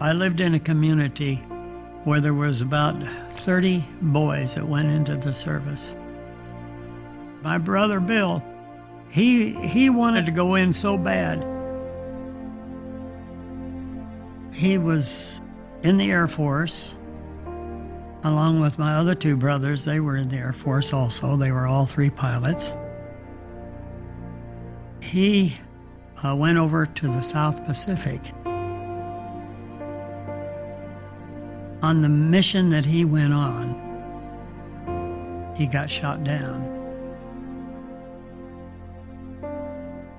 I lived in a community where there was about 30 boys that went into the service. My brother Bill, he he wanted to go in so bad. He was in the Air Force along with my other two brothers. They were in the Air Force also. They were all three pilots. He uh, went over to the South Pacific. On the mission that he went on, he got shot down.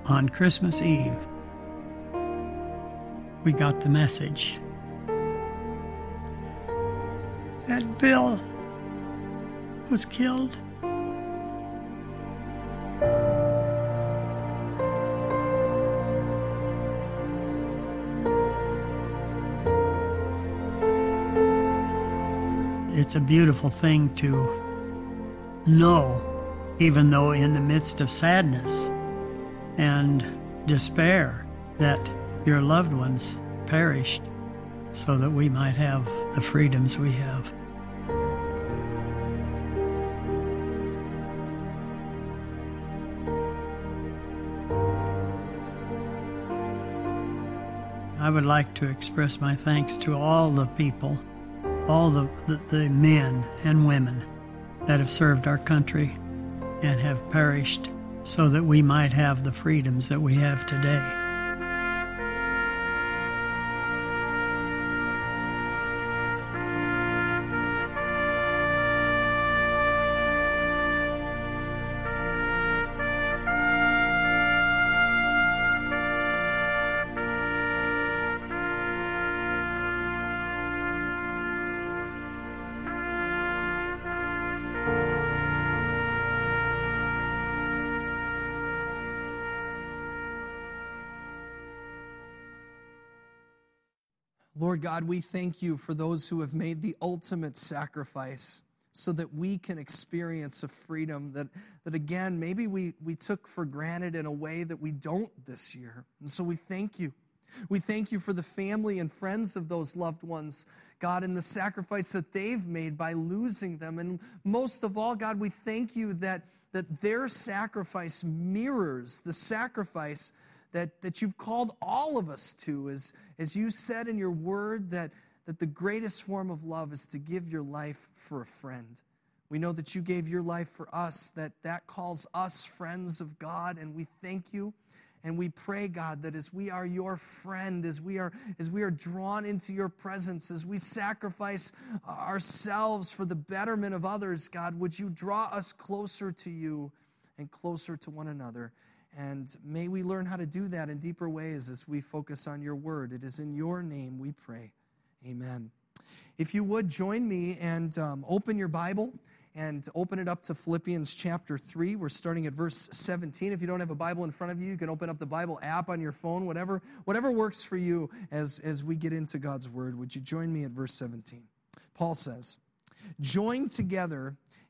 On Christmas Eve, we got the message that Bill was killed. It's a beautiful thing to know, even though in the midst of sadness and despair, that your loved ones perished so that we might have the freedoms we have. I would like to express my thanks to all the people, all the, the, the, men and women that have served our country and have perished so that we might have the freedoms that we have today. Lord God, we thank you for those who have made the ultimate sacrifice so that we can experience a freedom that, that again, maybe we, we took for granted in a way that we don't this year. And so we thank you. We thank you for the family and friends of those loved ones, God, and the sacrifice that they've made by losing them. And most of all, God, we thank you that, that their sacrifice mirrors the sacrifice that, that you've called all of us to, as, as you said in your word, that, that the greatest form of love is to give your life for a friend. We know that you gave your life for us, that that calls us friends of God, and we thank you. And we pray, God, that as we are your friend, as we are, as we are drawn into your presence, as we sacrifice ourselves for the betterment of others, God, would you draw us closer to you and closer to one another? And may we learn how to do that in deeper ways as we focus on your word. It is in your name we pray. Amen. If you would join me and um, open your Bible and open it up to Philippians chapter 3. We're starting at verse 17. If you don't have a Bible in front of you, you can open up the Bible app on your phone, whatever, whatever works for you as, as we get into God's word. Would you join me at verse 17? Paul says, Join together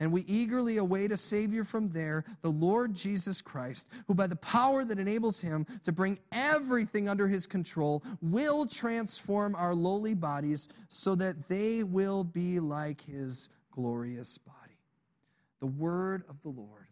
and we eagerly await a Savior from there, the Lord Jesus Christ, who by the power that enables him to bring everything under his control will transform our lowly bodies so that they will be like his glorious body. The word of the Lord.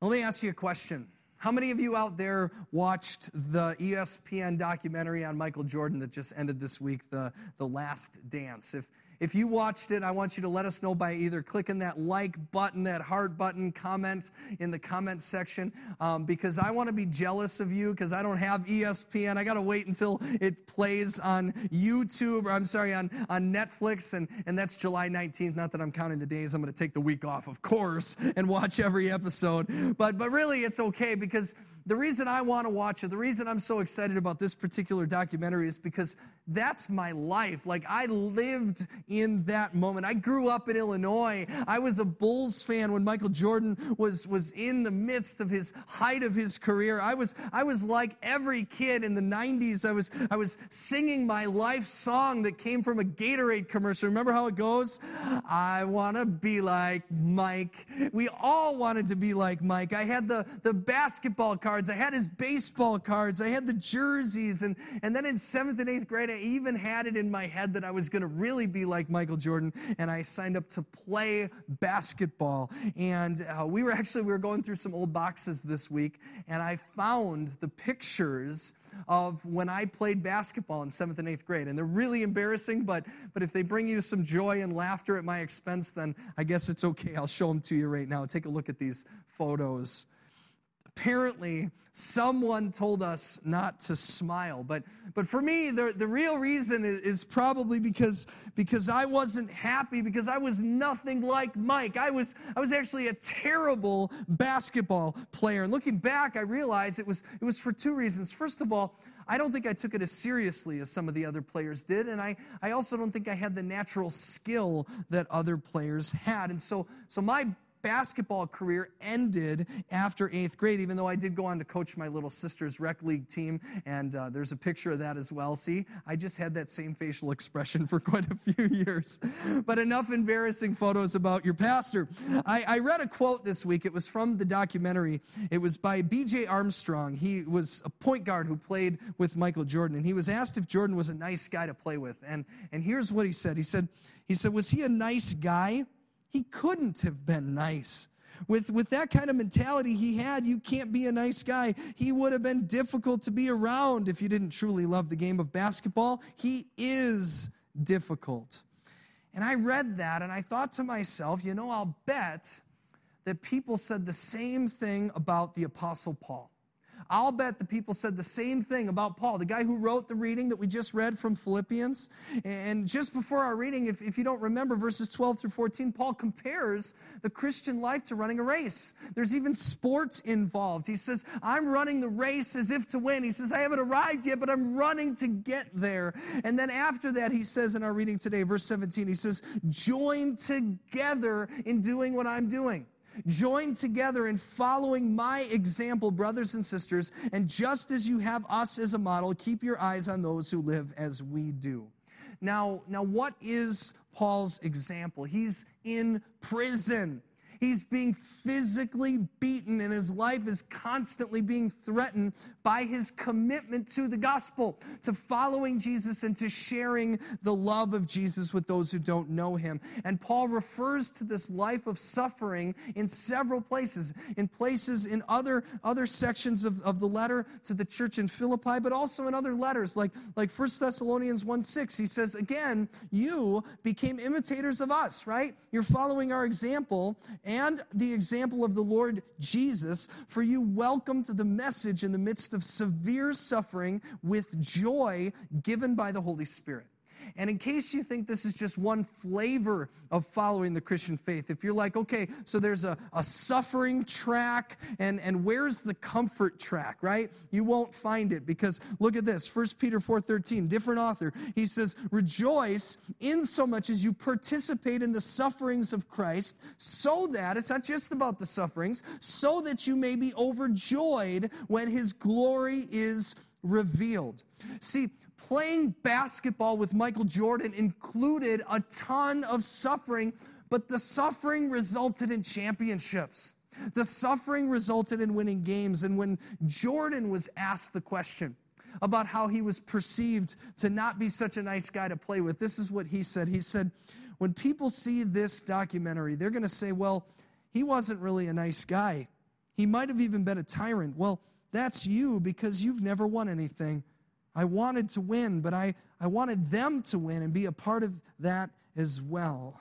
Let me ask you a question. How many of you out there watched the ESPN documentary on Michael Jordan that just ended this week, The, the Last Dance? If, if you watched it, I want you to let us know by either clicking that like button, that heart button, comment in the comment section, um, because I want to be jealous of you because I don't have ESPN. I got to wait until it plays on YouTube, or I'm sorry, on, on Netflix, and, and that's July 19th. Not that I'm counting the days. I'm going to take the week off, of course, and watch every episode. But, but really, it's okay because the reason I want to watch it, the reason I'm so excited about this particular documentary is because that's my life. Like I lived in that moment. I grew up in Illinois. I was a Bulls fan when Michael Jordan was, was in the midst of his height of his career. I was, I was like every kid in the 90s. I was, I was singing my life song that came from a Gatorade commercial. Remember how it goes? I want to be like Mike. We all wanted to be like Mike. I had the, the basketball cards. I had his baseball cards. I had the jerseys. And, and then in seventh and eighth grade, I even had it in my head that I was going to really be like Michael Jordan, and I signed up to play basketball. And uh, we were actually we were going through some old boxes this week, and I found the pictures of when I played basketball in seventh and eighth grade. And they're really embarrassing, but, but if they bring you some joy and laughter at my expense, then I guess it's okay. I'll show them to you right now. Take a look at these photos apparently someone told us not to smile. But but for me the, the real reason is, is, probably because because i wasn't happy because i was nothing like mike. I was i was actually a terrible basketball player. And looking back i realized it was it was for two reasons. First of all I don't think I took it as seriously as some of the other players did, and I, I also don't think I had the natural skill that other players had. And so, so my basketball career ended after eighth grade, even though I did go on to coach my little sister's rec league team, and uh, there's a picture of that as well. See, I just had that same facial expression for quite a few years. But enough embarrassing photos about your pastor. I, I read a quote this week. It was from the documentary. It was by B.J. Armstrong. He was a point guard who played with Michael Jordan, and he was asked if Jordan was a nice guy to play with. And, and here's what he said. He said, he said, was he a nice guy? He couldn't have been nice. With, with that kind of mentality he had, you can't be a nice guy. He would have been difficult to be around if you didn't truly love the game of basketball. He is difficult. And I read that and I thought to myself, you know, I'll bet that people said the same thing about the Apostle Paul. I'll bet the people said the same thing about Paul, the guy who wrote the reading that we just read from Philippians. And just before our reading, if, if you don't remember verses 12 through 14, Paul compares the Christian life to running a race. There's even sports involved. He says, I'm running the race as if to win. He says, I haven't arrived yet, but I'm running to get there. And then after that, he says in our reading today, verse 17, he says, join together in doing what I'm doing. Join together in following my example, brothers and sisters, and just as you have us as a model, keep your eyes on those who live as we do. Now, now what is Paul's example? He's in prison. He's being physically beaten, and his life is constantly being threatened by his commitment to the gospel, to following Jesus and to sharing the love of Jesus with those who don't know him. And Paul refers to this life of suffering in several places, in places in other, other sections of, of the letter to the church in Philippi, but also in other letters, like, like 1 Thessalonians 1 6. He says, Again, you became imitators of us, right? You're following our example and the example of the Lord Jesus, for you welcomed the message in the midst of of severe suffering with joy given by the Holy Spirit. And in case you think this is just one flavor of following the Christian faith, if you're like, okay, so there's a, a suffering track, and, and where's the comfort track, right? You won't find it because look at this, 1 Peter 4.13, different author. He says, rejoice in so much as you participate in the sufferings of Christ, so that, it's not just about the sufferings, so that you may be overjoyed when his glory is revealed. See, playing basketball with Michael Jordan included a ton of suffering, but the suffering resulted in championships. The suffering resulted in winning games. And when Jordan was asked the question about how he was perceived to not be such a nice guy to play with, this is what he said. He said, When people see this documentary, they're going to say, well, he wasn't really a nice guy. He might have even been a tyrant. Well, that's you because you've never won anything. I wanted to win, but I, I wanted them to win and be a part of that as well.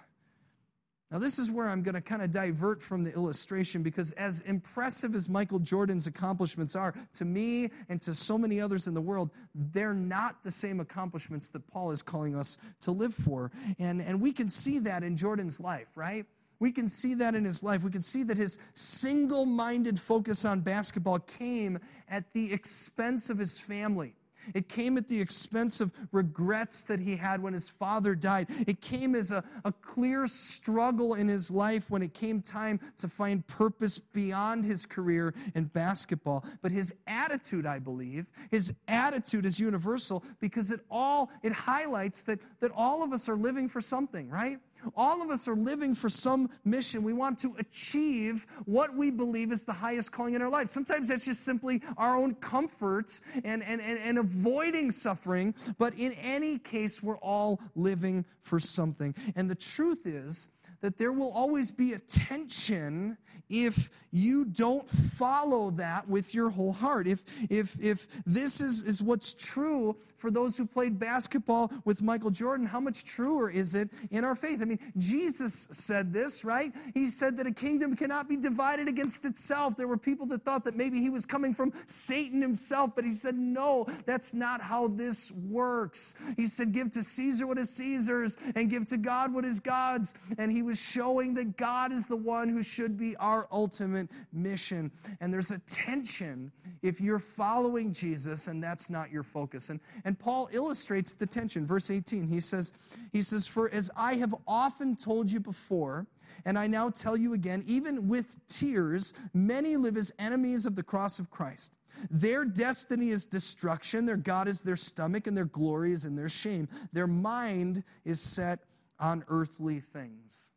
Now, this is where I'm going to kind of divert from the illustration because, as impressive as Michael Jordan's accomplishments are, to me and to so many others in the world, they're not the same accomplishments that Paul is calling us to live for. And, and we can see that in Jordan's life, right? We can see that in his life. We can see that his single minded focus on basketball came at the expense of his family. It came at the expense of regrets that he had when his father died. It came as a, a clear struggle in his life when it came time to find purpose beyond his career in basketball. But his attitude, I believe, his attitude is universal because it all, it highlights that, that all of us are living for something, right? All of us are living for some mission. We want to achieve what we believe is the highest calling in our life. Sometimes that's just simply our own comfort and, and, and, and avoiding suffering. But in any case, we're all living for something. And the truth is that there will always be a tension if you don't follow that with your whole heart. If, if, if this is, is what's true for those who played basketball with Michael Jordan, how much truer is it in our faith? I mean, Jesus said this, right? He said that a kingdom cannot be divided against itself. There were people that thought that maybe he was coming from Satan himself, but he said, no, that's not how this works. He said, give to Caesar what is Caesar's and give to God what is God's. And he was showing that God is the one who should be our ultimate mission. And there's a tension if you're following Jesus and that's not your focus. And, and Paul illustrates the tension. Verse 18, he says, he says, For as I have often told you before, and I now tell you again, even with tears, many live as enemies of the cross of Christ. Their destiny is destruction, their God is their stomach, and their glory is in their shame. Their mind is set on earthly things.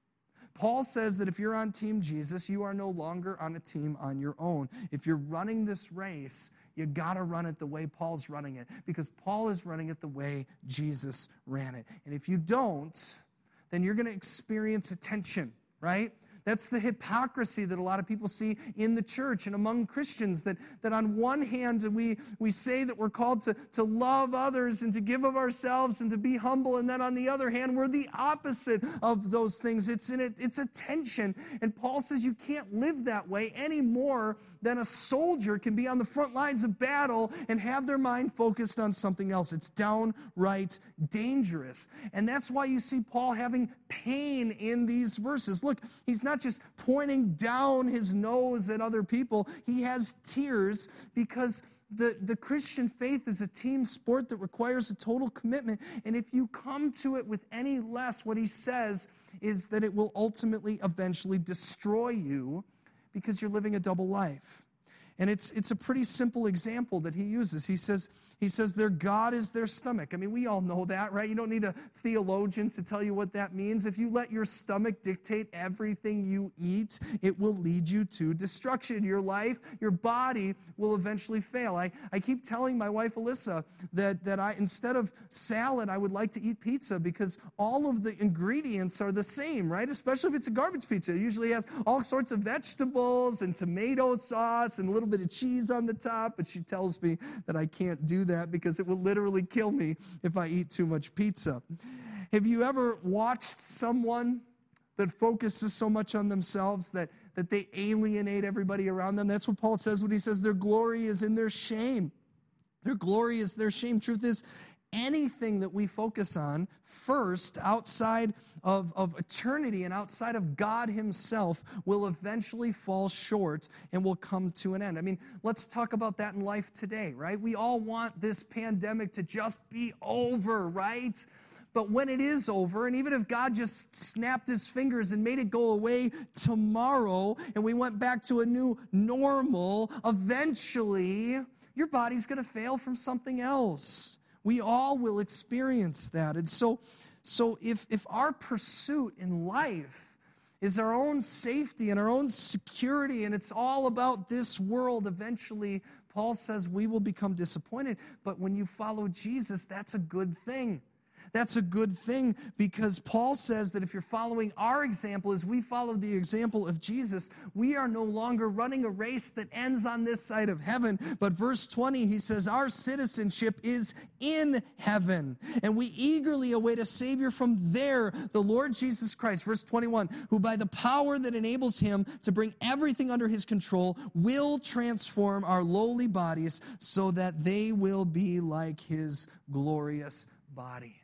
Paul says that if you're on Team Jesus, you are no longer on a team on your own. If you're running this race, you got to run it the way Paul's running it because Paul is running it the way Jesus ran it. And if you don't, then you're going to experience a tension, right? That's the hypocrisy that a lot of people see in the church and among Christians. That, that on one hand, we, we say that we're called to, to love others and to give of ourselves and to be humble. And then on the other hand, we're the opposite of those things. It's, in it, it's a tension. And Paul says you can't live that way any more than a soldier can be on the front lines of battle and have their mind focused on something else. It's downright dangerous. And that's why you see Paul having pain in these verses. Look, he's not just pointing down his nose at other people, he has tears because the, the Christian faith is a team sport that requires a total commitment. And if you come to it with any less, what he says is that it will ultimately, eventually destroy you because you're living a double life. And it's, it's a pretty simple example that he uses. He says, he says their God is their stomach. I mean, we all know that, right? You don't need a theologian to tell you what that means. If you let your stomach dictate everything you eat, it will lead you to destruction. Your life, your body will eventually fail. I, I keep telling my wife Alyssa that, that I instead of salad, I would like to eat pizza because all of the ingredients are the same, right? Especially if it's a garbage pizza. It usually has all sorts of vegetables and tomato sauce and a little bit of cheese on the top, but she tells me that I can't do that because it will literally kill me if I eat too much pizza. Have you ever watched someone that focuses so much on themselves that, that they alienate everybody around them? That's what Paul says when he says their glory is in their shame. Their glory is their shame. Truth is, anything that we focus on first outside of, of eternity and outside of God Himself will eventually fall short and will come to an end. I mean, let's talk about that in life today, right? We all want this pandemic to just be over, right? But when it is over, and even if God just snapped his fingers and made it go away tomorrow and we went back to a new normal, eventually your body's going to fail from something else. We all will experience that. And so, so if, if our pursuit in life is our own safety and our own security, and it's all about this world, eventually, Paul says we will become disappointed. But when you follow Jesus, that's a good thing. That's a good thing because Paul says that if you're following our example as we follow the example of Jesus, we are no longer running a race that ends on this side of heaven. But verse 20, he says, Our citizenship is in heaven, and we eagerly await a Savior from there, the Lord Jesus Christ. Verse 21, who by the power that enables him to bring everything under his control will transform our lowly bodies so that they will be like his glorious body.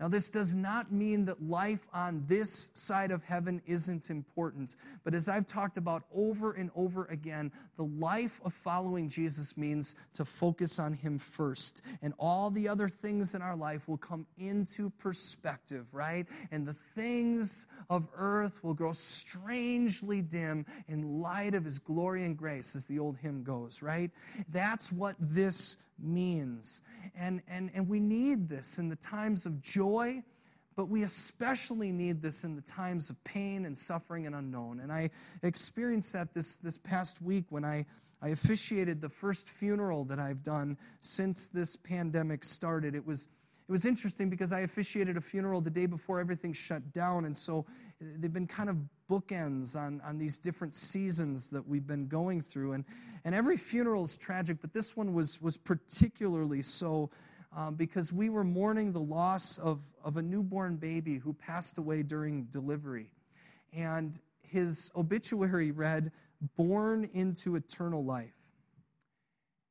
Now, this does not mean that life on this side of heaven isn't important. But as I've talked about over and over again, the life of following Jesus means to focus on Him first. And all the other things in our life will come into perspective, right? And the things of earth will grow strangely dim in light of His glory and grace, as the old hymn goes, right? That's what this means. And, and, and we need this in the times of joy, but we especially need this in the times of pain and suffering and unknown. And I experienced that this, this past week when I, I officiated the first funeral that I've done since this pandemic started. It was, it was interesting because I officiated a funeral the day before everything shut down. And so they've been kind of bookends on, on these different seasons that we've been going through. And, and every funeral is tragic, but this one was, was particularly so um, because we were mourning the loss of, of a newborn baby who passed away during delivery. And his obituary read, Born into eternal life.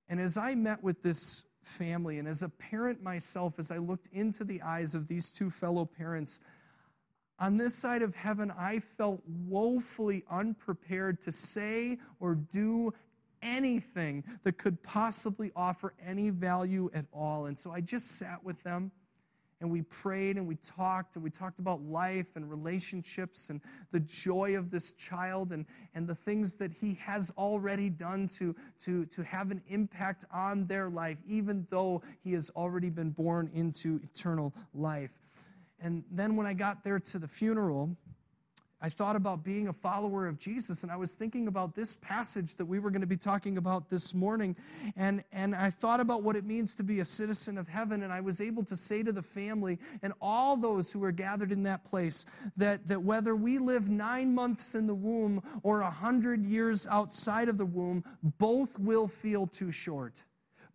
And as I met with this family, and as a parent myself, as I looked into the eyes of these two fellow parents, on this side of heaven, I felt woefully unprepared to say or do anything that could possibly offer any value at all. And so I just sat with them and we prayed and we talked and we talked about life and relationships and the joy of this child and, and the things that he has already done to, to, to have an impact on their life, even though he has already been born into eternal life. And then when I got there to the funeral, I thought about being a follower of Jesus, and I was thinking about this passage that we were going to be talking about this morning. And, and I thought about what it means to be a citizen of heaven, and I was able to say to the family and all those who were gathered in that place that, that whether we live nine months in the womb or a hundred years outside of the womb, both will feel too short.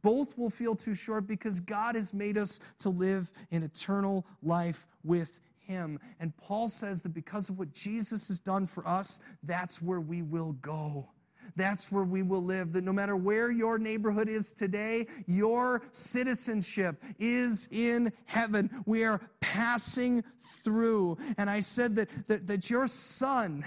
Both will feel too short because God has made us to live in eternal life with him. And Paul says that because of what Jesus has done for us, that's where we will go. That's where we will live. That no matter where your neighborhood is today, your citizenship is in heaven. We are passing through. And I said that, that, that your son,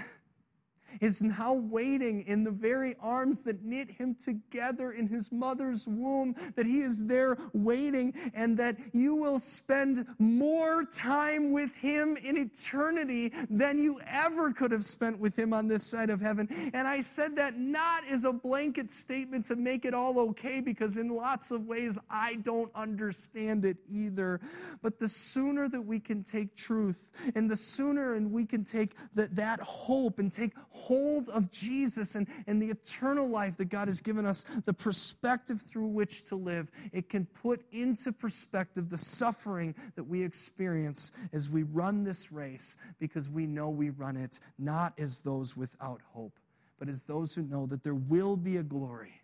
is now waiting in the very arms that knit him together in his mother's womb, that he is there waiting, and that you will spend more time with him in eternity than you ever could have spent with him on this side of heaven. And I said that not as a blanket statement to make it all okay, because in lots of ways I don't understand it either. But the sooner that we can take truth, and the sooner and we can take that, that hope and take hold of Jesus and, and the eternal life that God has given us, the perspective through which to live, it can put into perspective the suffering that we experience as we run this race because we know we run it not as those without hope, but as those who know that there will be a glory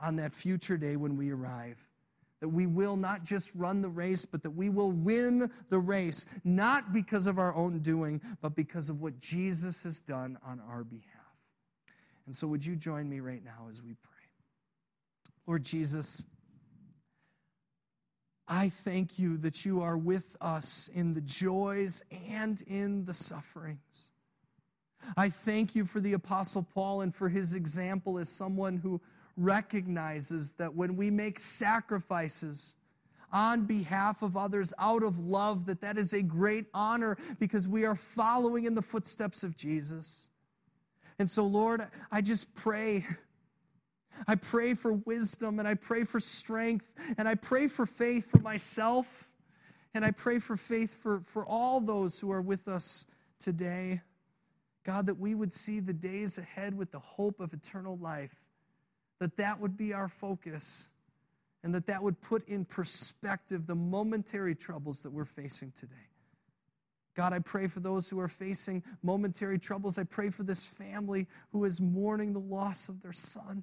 on that future day when we arrive that we will not just run the race, but that we will win the race, not because of our own doing, but because of what Jesus has done on our behalf. And so, would you join me right now as we pray? Lord Jesus, I thank you that you are with us in the joys and in the sufferings. I thank you for the Apostle Paul and for his example as someone who recognizes that when we make sacrifices on behalf of others out of love that that is a great honor because we are following in the footsteps of Jesus. And so Lord, I just pray I pray for wisdom and I pray for strength and I pray for faith for myself and I pray for faith for, for all those who are with us today. God, that we would see the days ahead with the hope of eternal life that that would be our focus and that that would put in perspective the momentary troubles that we're facing today. God, I pray for those who are facing momentary troubles. I pray for this family who is mourning the loss of their son.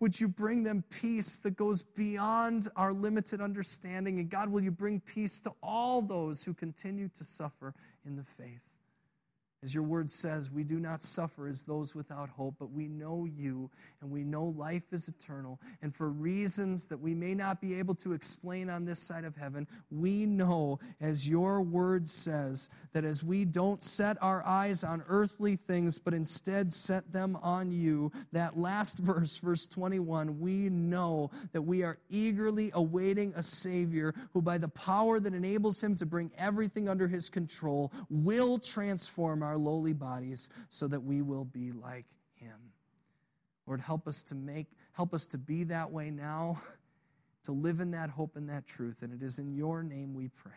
Would you bring them peace that goes beyond our limited understanding? And God, will you bring peace to all those who continue to suffer in the faith? As your word says, we do not suffer as those without hope, but we know you and we know life is eternal. And for reasons that we may not be able to explain on this side of heaven, we know, as your word says, that as we don't set our eyes on earthly things, but instead set them on you, that last verse, verse 21, we know that we are eagerly awaiting a Savior who, by the power that enables him to bring everything under his control, will transform our lowly bodies so that we will be like him. Lord, help us to make, help us to be that way now, to live in that hope and that truth. And it is in your name we pray.